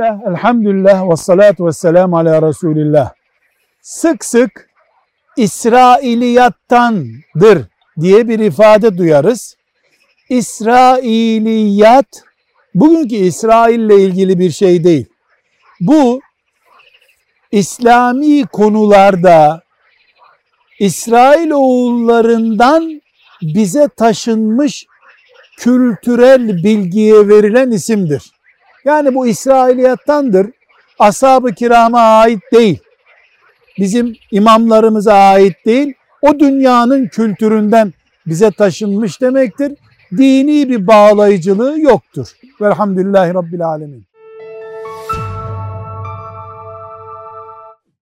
Bismillah, elhamdülillah ve salatu ve selamu ala Resulillah. Sık sık İsrailiyattandır diye bir ifade duyarız. İsrailiyat bugünkü İsrail ile ilgili bir şey değil. Bu İslami konularda İsrail oğullarından bize taşınmış kültürel bilgiye verilen isimdir. Yani bu İsrailiyattandır. Ashab-ı kirama ait değil. Bizim imamlarımıza ait değil. O dünyanın kültüründen bize taşınmış demektir. Dini bir bağlayıcılığı yoktur. Velhamdülillahi Rabbil Alemin.